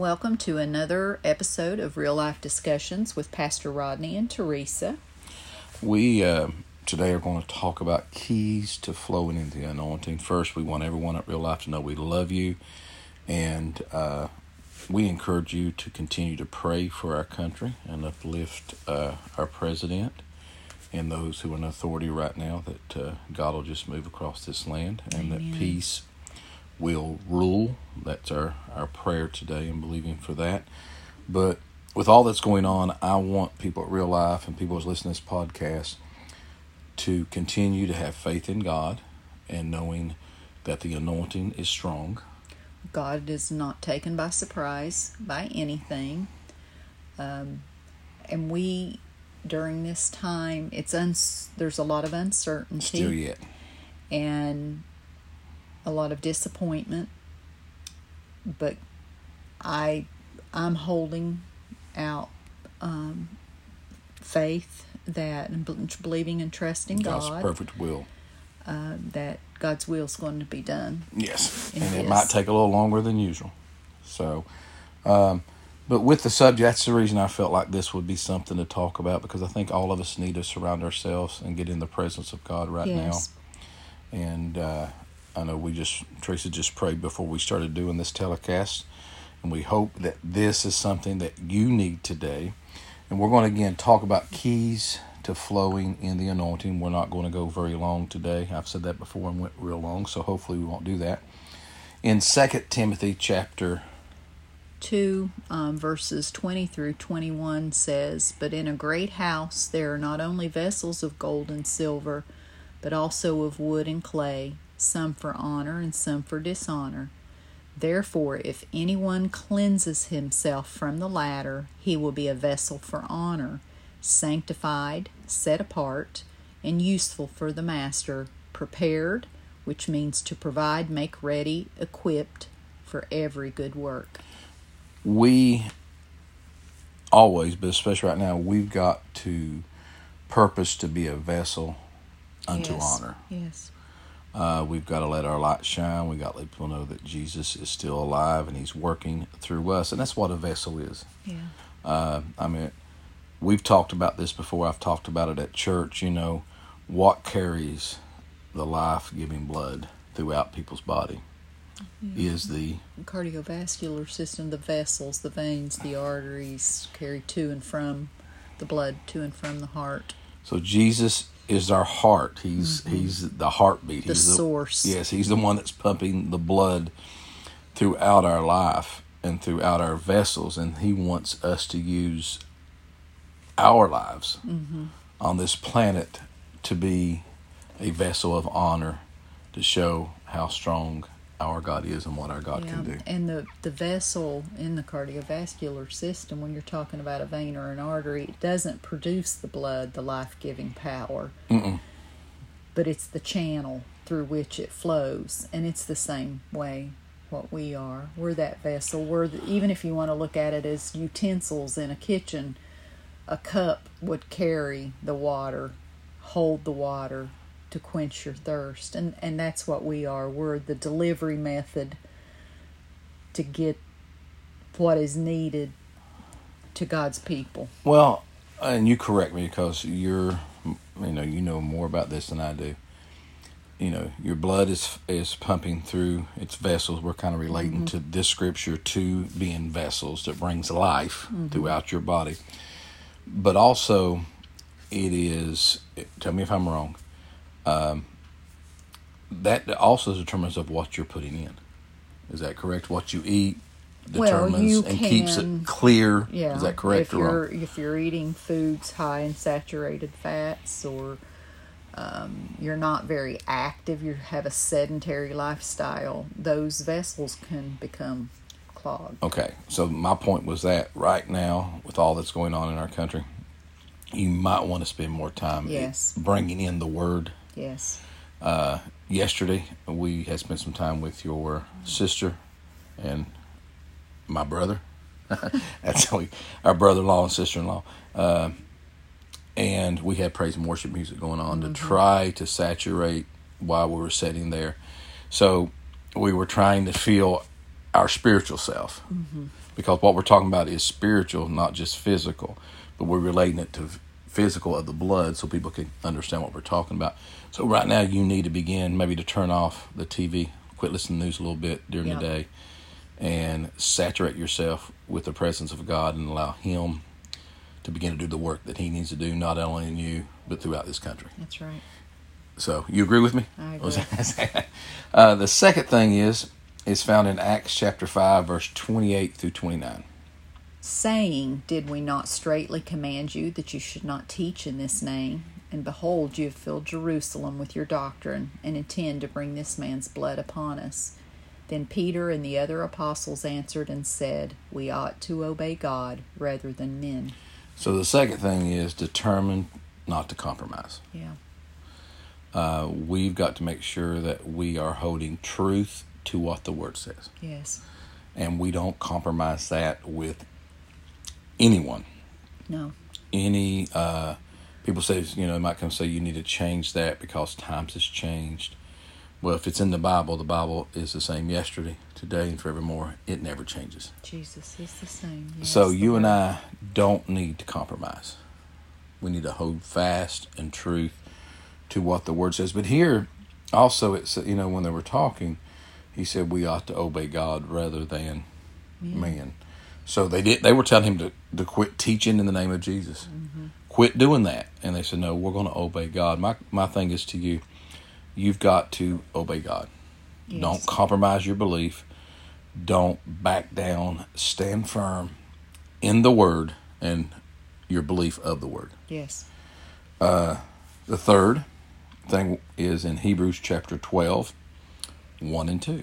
Welcome to another episode of Real Life Discussions with Pastor Rodney and Teresa. We uh, today are going to talk about keys to flowing into the anointing. First, we want everyone at Real Life to know we love you, and uh, we encourage you to continue to pray for our country and uplift uh, our president and those who are in authority right now. That uh, God will just move across this land and Amen. that peace will rule. That's our, our prayer today and believing for that. But with all that's going on, I want people at real life and people who's listening to this podcast to continue to have faith in God and knowing that the anointing is strong. God is not taken by surprise by anything. Um, and we, during this time, it's uns- there's a lot of uncertainty. Still yet. and a lot of disappointment but i i'm holding out um, faith that and believing and trusting God's god perfect will. uh, that god's will is going to be done Yes, and it might take a little longer than usual. So, um, but with the subject, that's the reason I felt like this would be something to talk about because I think all of us need to surround ourselves and get in the presence of God right yes now. And uh, I know we just Teresa just prayed before we started doing this telecast, and we hope that this is something that you need today. And we're going to again talk about keys to flowing in the anointing. We're not going to go very long today. I've said that before and went real long, so hopefully we won't do that. In Second Timothy chapter 2 um, verses 20 through 21 says but in a great house there are not only vessels of gold and silver but also of wood and clay some for honor and some for dishonor therefore if anyone cleanses himself from the latter he will be a vessel for honor sanctified set apart and useful for the master prepared which means to provide make ready equipped for every good work we always, but especially right now, we've got to purpose to be a vessel unto Yes. honor. Yes. Uh, we've got to let our light shine. We've got to let people know that Jesus is still alive and He's working through us, and that's what a vessel is. Yeah. Uh, I mean, we've talked about this before. I've talked about it at church. You know, what carries the life-giving blood throughout people's body is the Cardiovascular system, the vessels, the veins, the arteries carry to and from the blood to and from the heart. So Jesus is our heart. He's he's the heartbeat. Mm-hmm. The source. yes, he's the one that's pumping the blood throughout our life and throughout our vessels, and he wants us to use our lives Mm-hmm. on this planet to be a vessel of honor to show how strong our God is and what our God Yeah. can do. And the, the vessel in the cardiovascular system, when you're talking about a vein or an artery, it doesn't produce the blood, the life giving power, Mm-mm. but it's the channel through which it flows. And it's the same way what we are. We're that vessel. We're the, even if you want to look at it as utensils in a kitchen, a cup would carry the water, hold the water to quench your thirst. And and that's what we are. We're the delivery method to get what is needed to God's people. Well, and you correct me because you're, you know, you know more about this than I do. You know, your blood is is pumping through its vessels. We're kind of relating mm-hmm. to this scripture to being vessels that brings life mm-hmm. throughout your body, but also it is. Tell me if I'm wrong. Um, that also determines of what you're putting in. Is that correct? What you eat Well, determines you and keeps it clear. Yeah. Is that correct If or you're if you're eating foods high in saturated fats or um, you're not very active, you have a sedentary lifestyle, those vessels can become clogged. Okay, so my point was that right now, with all that's going on in our country, you might want to spend more time Yes. bringing in the word. Yes. Uh, yesterday, we had spent some time with your sister and my brother. that's how we, our brother-in-law and sister-in-law. Uh, and we had praise and worship music going on to try to saturate while we were sitting there. So we were trying to feel our spiritual self. Because what we're talking about is spiritual, not just physical, but we're relating it to physical of the blood so people can understand what we're talking about. So right now you need to begin maybe to turn off the TV, quit listening to news a little bit during Yeah. the day and saturate yourself with the presence of God and allow him to begin to do the work that he needs to do not only in you but throughout this country. That's right. So you agree with me? I agree. uh, the second thing is is found in Acts chapter five, verse twenty-eight through twenty-nine. Saying, Did we not straightly command you that you should not teach in this name? And behold, you have filled Jerusalem with your doctrine, and intend to bring this man's blood upon us. Then Peter and the other apostles answered and said, We ought to obey God rather than men. So the second thing is determined not to compromise. Yeah. Uh, we've got to make sure that we are holding truth to what the word says, Yes. and we don't compromise that with anyone. No. any uh, people say you know they might come say you need to change that because times has changed well if it's in the bible the bible is the same yesterday today and forevermore it never changes Jesus is the same. Yes, so you and i don't need to compromise we need to hold fast and truth to what the word says but here also it's you know when they were talking he said we ought to obey god rather than Yeah. man. So they did. They were telling him to, to quit teaching in the name of Jesus. Mm-hmm. Quit doing that. And they said, no, we're going to obey God. My my thing is to you, you've got to obey God. Yes. Don't compromise your belief. Don't back down. Stand firm in the Word and your belief of the Word. Yes. Uh, the third thing is in Hebrews chapter 12, 1 and 2.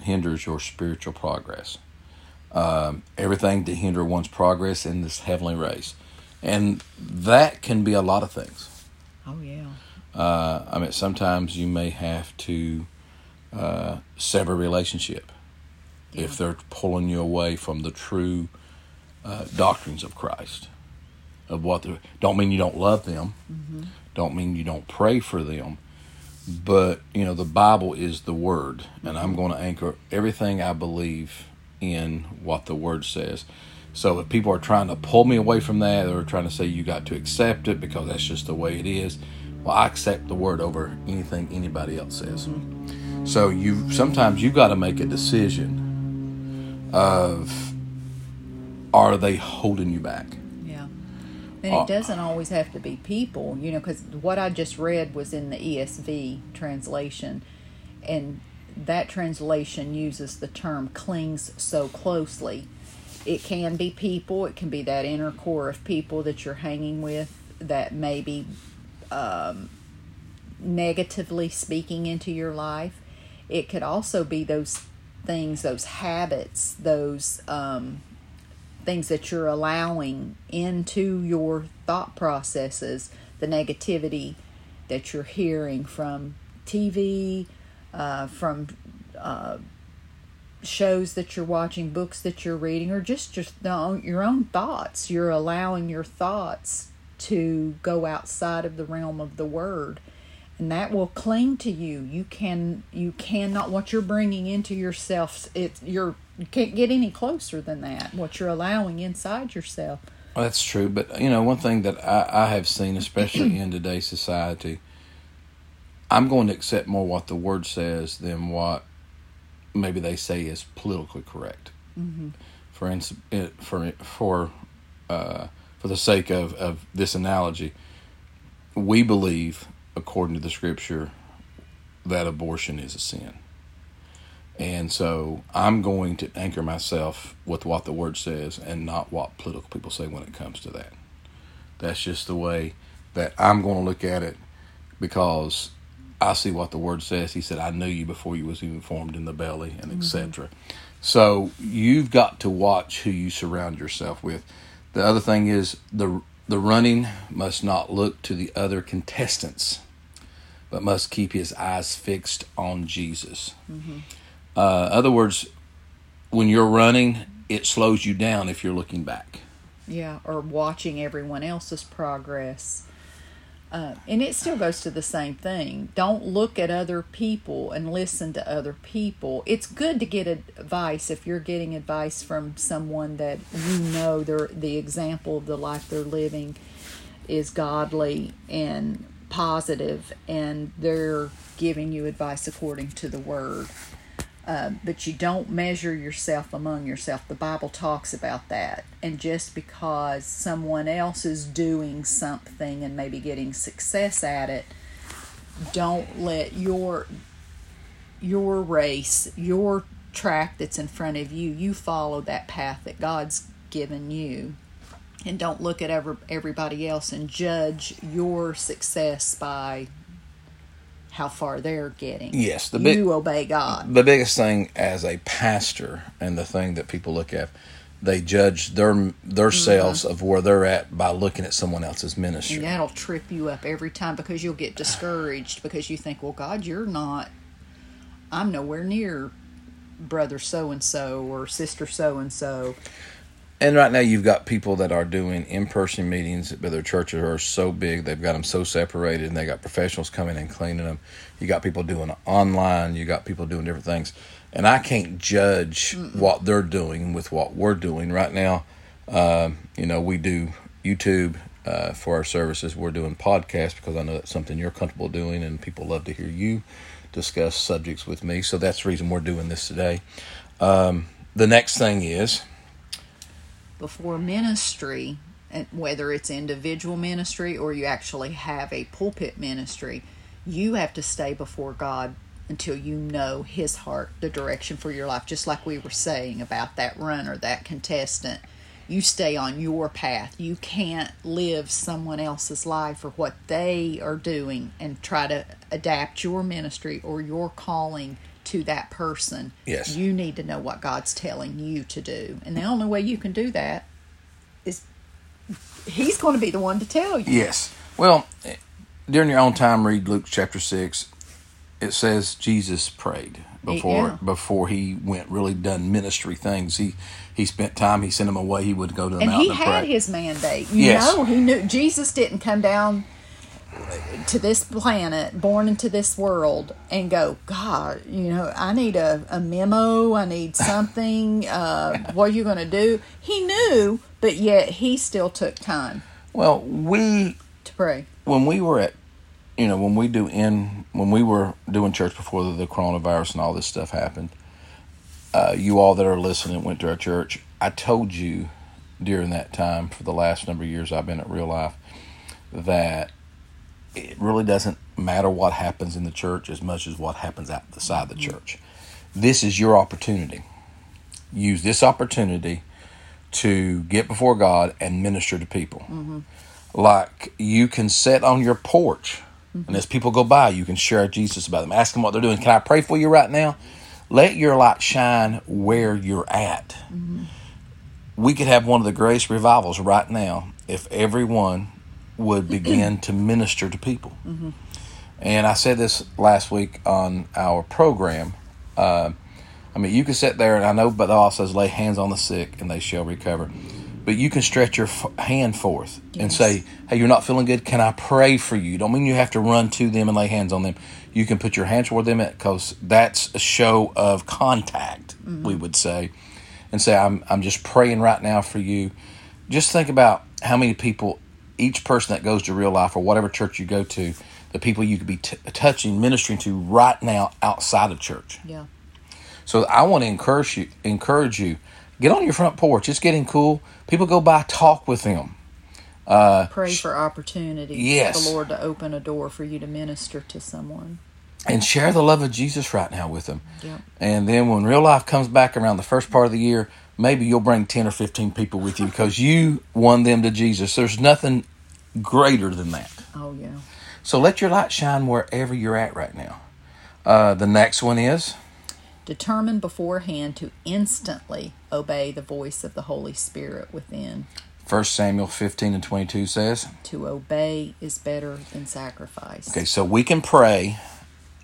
hinders your spiritual progress. Um, everything to hinder one's progress in this heavenly race, and that can be a lot of things. Oh, yeah. Uh, I mean, sometimes you may have to uh, sever a relationship if they're pulling you away from the true uh, doctrines of Christ. Of what the don't mean you don't love them, don't mean you don't pray for them, but you know the Bible is the Word, and I'm going to anchor everything I believe in what the Word says. So if people are trying to pull me away from that, or trying to say you got to accept it because that's just the way it is, well, I accept the Word over anything anybody else says. So you sometimes you've got to make a decision of are they holding you back? And Uh, it doesn't always have to be people, you know, because what I just read was in the ESV translation, and that translation uses the term clings so closely. It can be people, it can be that inner core of people that you're hanging with that may be um, negatively speaking into your life. It could also be those things, those habits, those um, things that you're allowing into your thought processes, the negativity that you're hearing from TV, uh, from uh, shows that you're watching, books that you're reading, or just the your own thoughts. You're allowing your thoughts to go outside of the realm of the Word, and that will cling to you. You can you cannot what you're bringing into yourself. It you're you can't get any closer than that. What you're allowing inside yourself. Well, that's true, but you know, one thing that I, I have seen, especially in today's society, I'm going to accept more what the word says than what maybe they say is politically correct. Mm-hmm. For instance, for for uh, for the sake of, of this analogy, we believe, according to the scripture, that abortion is a sin. And so I'm going to anchor myself with what the word says and not what political people say when it comes to that. That's just the way that I'm going to look at it because I see what the word says. He said, I knew you before you was even formed in the belly and etc. So you've got to watch who you surround yourself with. The other thing is the the running must not look to the other contestants, but must keep his eyes fixed on Jesus. Mm-hmm. Uh, other words, when you're running, it slows you down if you're looking back. Yeah, or watching everyone else's progress. Uh, and it still goes to the same thing. Don't look at other people and listen to other people. It's good to get advice if you're getting advice from someone that you know they're the example of the life they're living is godly and positive and they're giving you advice according to the word. Uh, but you don't measure yourself among yourself. The Bible talks about that. And just because someone else is doing something and maybe getting success at it, don't let your your race, your track that's in front of you, you follow that path that God's given you. And don't look at every, everybody else and judge your success by how far they're getting. Yes, the big, you obey God. The biggest thing as a pastor, and the thing that people look at, they judge their their selves mm-hmm. of where they're at by looking at someone else's ministry. And that'll trip you up every time because you'll get discouraged because you think, well, God, you're not. I'm nowhere near brother so and so or sister so and so. And right now, you've got people that are doing in-person meetings, but their churches are so big they've got them so separated, and they got professionals coming and cleaning them. You got people doing online. You got people doing different things, and I can't judge Mm-mm. what they're doing with what we're doing right now. Uh, you know, we do YouTube uh, for our services. We're doing podcasts because I know that's something you're comfortable doing, and people love to hear you discuss subjects with me. So that's the reason we're doing this today. Um, the next thing is before ministry, whether it's individual ministry or you actually have a pulpit ministry, you have to stay before God until you know His heart, the direction for your life. Just like we were saying about that runner, that contestant. You stay on your path. You can't live someone else's life or what they are doing and try to adapt your ministry or your calling to that person. Yes. You need to know what God's telling you to do. And the only way you can do that is He's going to be the one to tell you. Yes. Well, during your own time, read Luke chapter 6. It says Jesus prayed before yeah. before he went really done ministry things. He he spent time. He sent him away. He would go to the and mountain. And he had his mandate. You yes. know, he knew Jesus didn't come down to this planet, born into this world, and go, God, you know, I need a, a memo, I need something. Uh, what are you going to do? He knew, but yet he still took time. Well, we to pray when we were at, you know, when we do in when we were doing church before the, the coronavirus and all this stuff happened. Uh, you all that are listening went to our church. I told you during that time for the last number of years I've been at Real Life that it really doesn't matter what happens in the church as much as what happens outside the mm-hmm. church. This is your opportunity. Use this opportunity to get before God and minister to people. Mm-hmm. Like you can sit on your porch, mm-hmm. and as people go by, you can share Jesus about them. Ask them what they're doing. Can I pray for you right now? Let your light shine where you're at. Mm-hmm. We could have one of the greatest revivals right now if everyone would begin to minister to people. Mm-hmm. And I said this last week on our program. Uh, I mean, you can sit there, and I know, but the law says, lay hands on the sick and they shall recover. But you can stretch your f- hand forth yes. and say, hey, you're not feeling good. Can I pray for you? Don't mean you have to run to them and lay hands on them. You can put your hands toward them because that's a show of contact, mm-hmm. we would say, and say, I'm, I'm just praying right now for you. Just think about how many people each person that goes to real life or whatever church you go to, the people you could be t- touching, ministering to right now outside of church. Yeah. So I want to encourage you. Encourage you. Get on your front porch. It's getting cool. People go by. Talk with them. Uh, Pray for opportunities yes. for the Lord to open a door for you to minister to someone. And share the love of Jesus right now with them. Yeah. And then when real life comes back around the first part of the year, maybe you'll bring 10 or 15 people with you because you won them to Jesus. There's nothing greater than that. Oh, yeah. So let your light shine wherever you're at right now. Uh, the next one is Determine beforehand to instantly obey the voice of the Holy Spirit within. 1 Samuel 15 and 22 says, To obey is better than sacrifice. Okay, so we can pray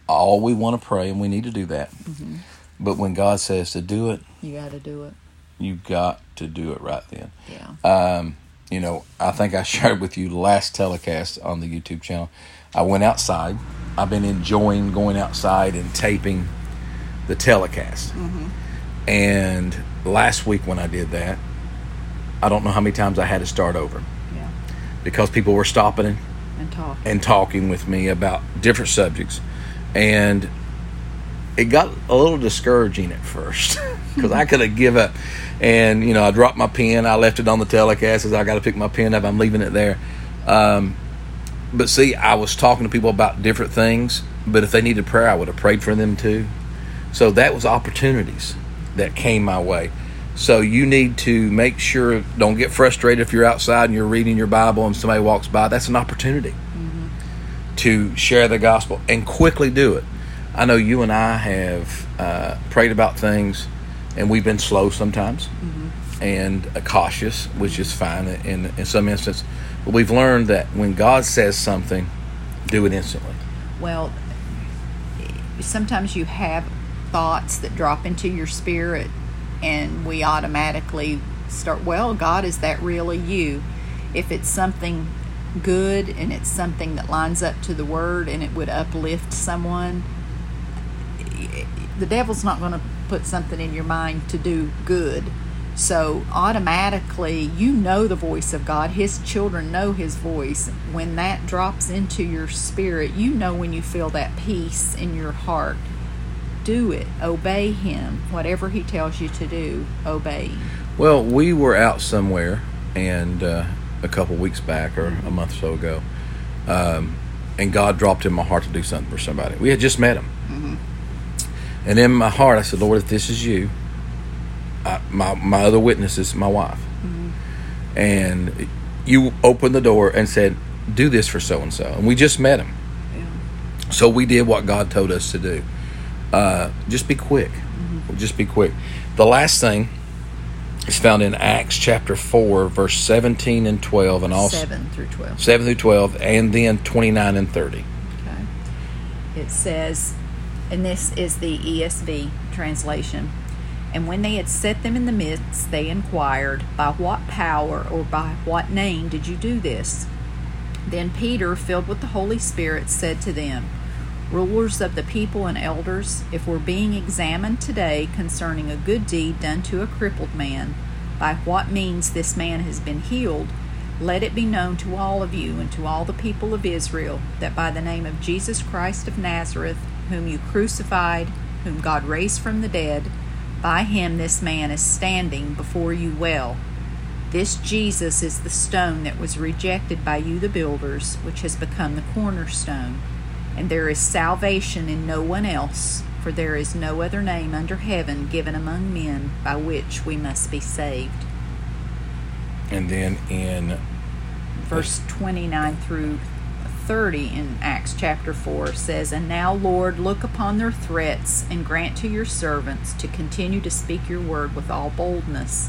all we want to pray, and we need to do that. Mm-hmm. But when God says to do it, You got to do it. You got to do it right then. Yeah. Um, you know, I think I shared with you last telecast on the YouTube channel. I went outside. I've been enjoying going outside and taping the telecast. And last week when I did that, I don't know how many times I had to start over yeah. because people were stopping and, And talk. and talking with me about different subjects. And it got a little discouraging at first because I could have give up. And, you know, I dropped my pen. I left it on the telecast as I got to pick my pen up. I'm leaving it there. Um, but see, I was talking to people about different things. But if they needed prayer, I would have prayed for them too. So that was opportunities that came my way. So you need to make sure, don't get frustrated if you're outside and you're reading your Bible and somebody walks by. That's an opportunity to share the gospel and quickly do it. I know you and I have uh, prayed about things and we've been slow sometimes and uh, cautious, which is fine in, in some instance. But we've learned that when God says something, do it instantly. Well, sometimes you have thoughts that drop into your spirit, and we automatically start, well, God, is that really you? If it's something good and it's something that lines up to the word and it would uplift someone, the devil's not going to put something in your mind to do good. So automatically, you know the voice of God. His children know His voice. When that drops into your spirit, you know when you feel that peace in your heart. Do it. Obey Him. Whatever He tells you to do, obey. Well, we were out somewhere, and uh, a couple weeks back or a month or so ago, um, and God dropped in my heart to do something for somebody. We had just met him, and in my heart, I said, "Lord, if this is you, I, my my other witness is my wife, and you opened the door and said, do this for so and so,' and we just met him. Yeah. So we did what God told us to do. Uh, just be quick. Just be quick. The last thing is found in Acts chapter 4, verse 17 and 12, and also 7 through 12. 7 through 12, and then 29 and 30. Okay. It says, and this is the ESV translation. And when they had set them in the midst, they inquired, By what power or by what name did you do this? Then Peter, filled with the Holy Spirit, said to them, Rulers of the people and elders, if we're being examined today concerning a good deed done to a crippled man, by what means this man has been healed, let it be known to all of you and to all the people of Israel that by the name of Jesus Christ of Nazareth, whom you crucified, whom God raised from the dead, by him this man is standing before you well. This Jesus is the stone that was rejected by you, the builders, which has become the cornerstone. And there is salvation in no one else, for there is no other name under heaven given among men by which we must be saved. And then in verse 29 through 30 in Acts chapter 4 says, And now, Lord, look upon their threats and grant to your servants to continue to speak your word with all boldness,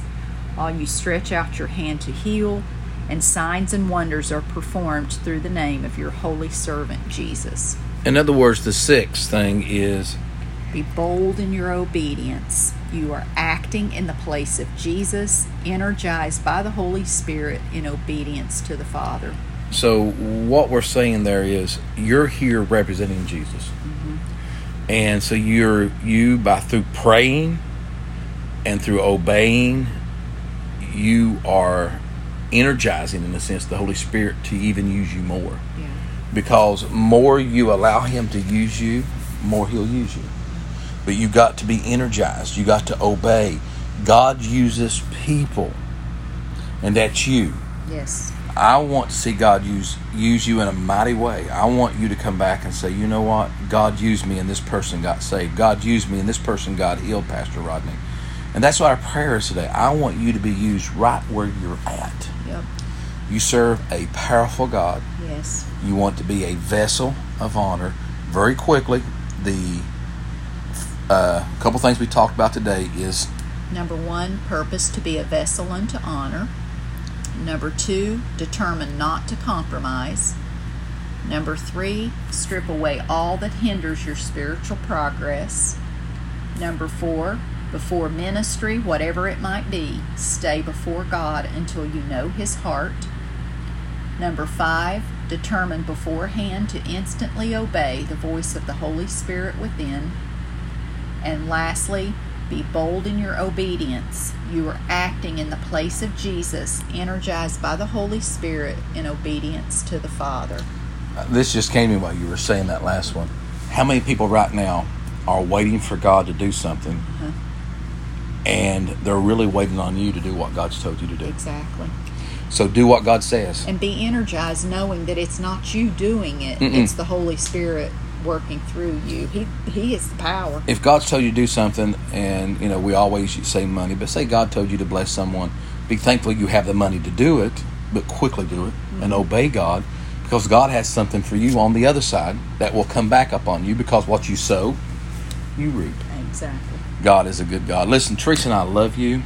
while you stretch out your hand to heal, and signs and wonders are performed through the name of your holy servant Jesus. in other words, the sixth thing is Be bold in your obedience. You are acting in the place of Jesus, energized by the Holy Spirit in obedience to the Father. So what we're saying there is you're here representing Jesus, mm-hmm. and so you're you by through praying and through obeying, you are energizing in a sense the Holy Spirit to even use you more. Yeah. Because more you allow Him to use you, more He'll use you. But you got to be energized. You got to obey. God uses people, and that's you. Yes. I want to see God use use you in a mighty way. I want you to come back and say, you know what? God used me and this person got saved. God used me and this person got healed, Pastor Rodney. And that's what our prayer is today. I want you to be used right where you're at. Yep. You serve a powerful God. Yes. You want to be a vessel of honor. Very quickly, the uh, a couple things we talked about today is Number one, purpose to be a vessel unto honor. Number two, determine not to compromise. Number three, strip away all that hinders your spiritual progress. Number four, before ministry, whatever it might be, stay before God until you know His heart. Number five, determine beforehand to instantly obey the voice of the Holy Spirit within. And lastly, be bold in your obedience. You are acting in the place of Jesus, energized by the Holy Spirit in obedience to the Father. uh, this just came to me while you were saying that last one. How many people right now are waiting for God to do something, Uh-huh. and they're really waiting on you to do what God's told you to do? Exactly. So do what God says. And be energized knowing that it's not you doing it, Mm-mm. it's the Holy Spirit working through you. He he is the power. If God's told you to do something, and you know we always say money, but say God told you to bless someone, be thankful you have the money to do it, but quickly do it and mm-hmm. obey God, because God has something for you on the other side that will come back up on you. Because what you sow, you reap. Exactly. God is a good God. Listen, Teresa and I love you.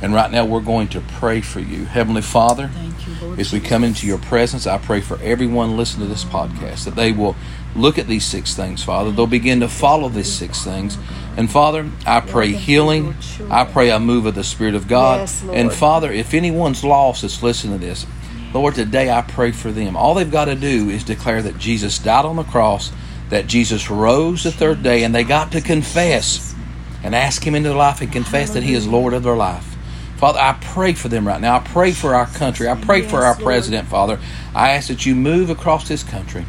And right now we're going to pray for you. Heavenly Father, Thank you, Lord. as we come into your presence, I pray for everyone listening to this podcast that they will look at these six things, Father. They'll begin to follow these six things. And Father, I pray healing. I pray a move of the Spirit of God. Yes, And Father, if anyone's lost that's listening to this, Lord, today I pray for them. All they've got to do is declare that Jesus died on the cross, that Jesus rose the third day, and they got to confess and ask Him into their life and confess that He is Lord of their life. Father, I pray for them right now. I pray for our country. I pray for our president, Father. I ask that you move across this country.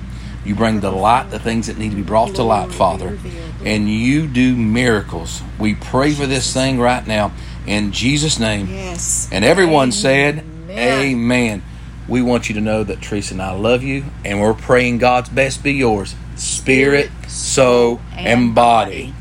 You bring to light the things that need to be brought to light, Father. be revealed, Lord. And you do miracles. We pray for this thing right now in Jesus' name. Yes. And everyone said, Amen. Amen. We want you to know that Teresa and I love you, and we're praying God's best be yours spirit, soul, and body.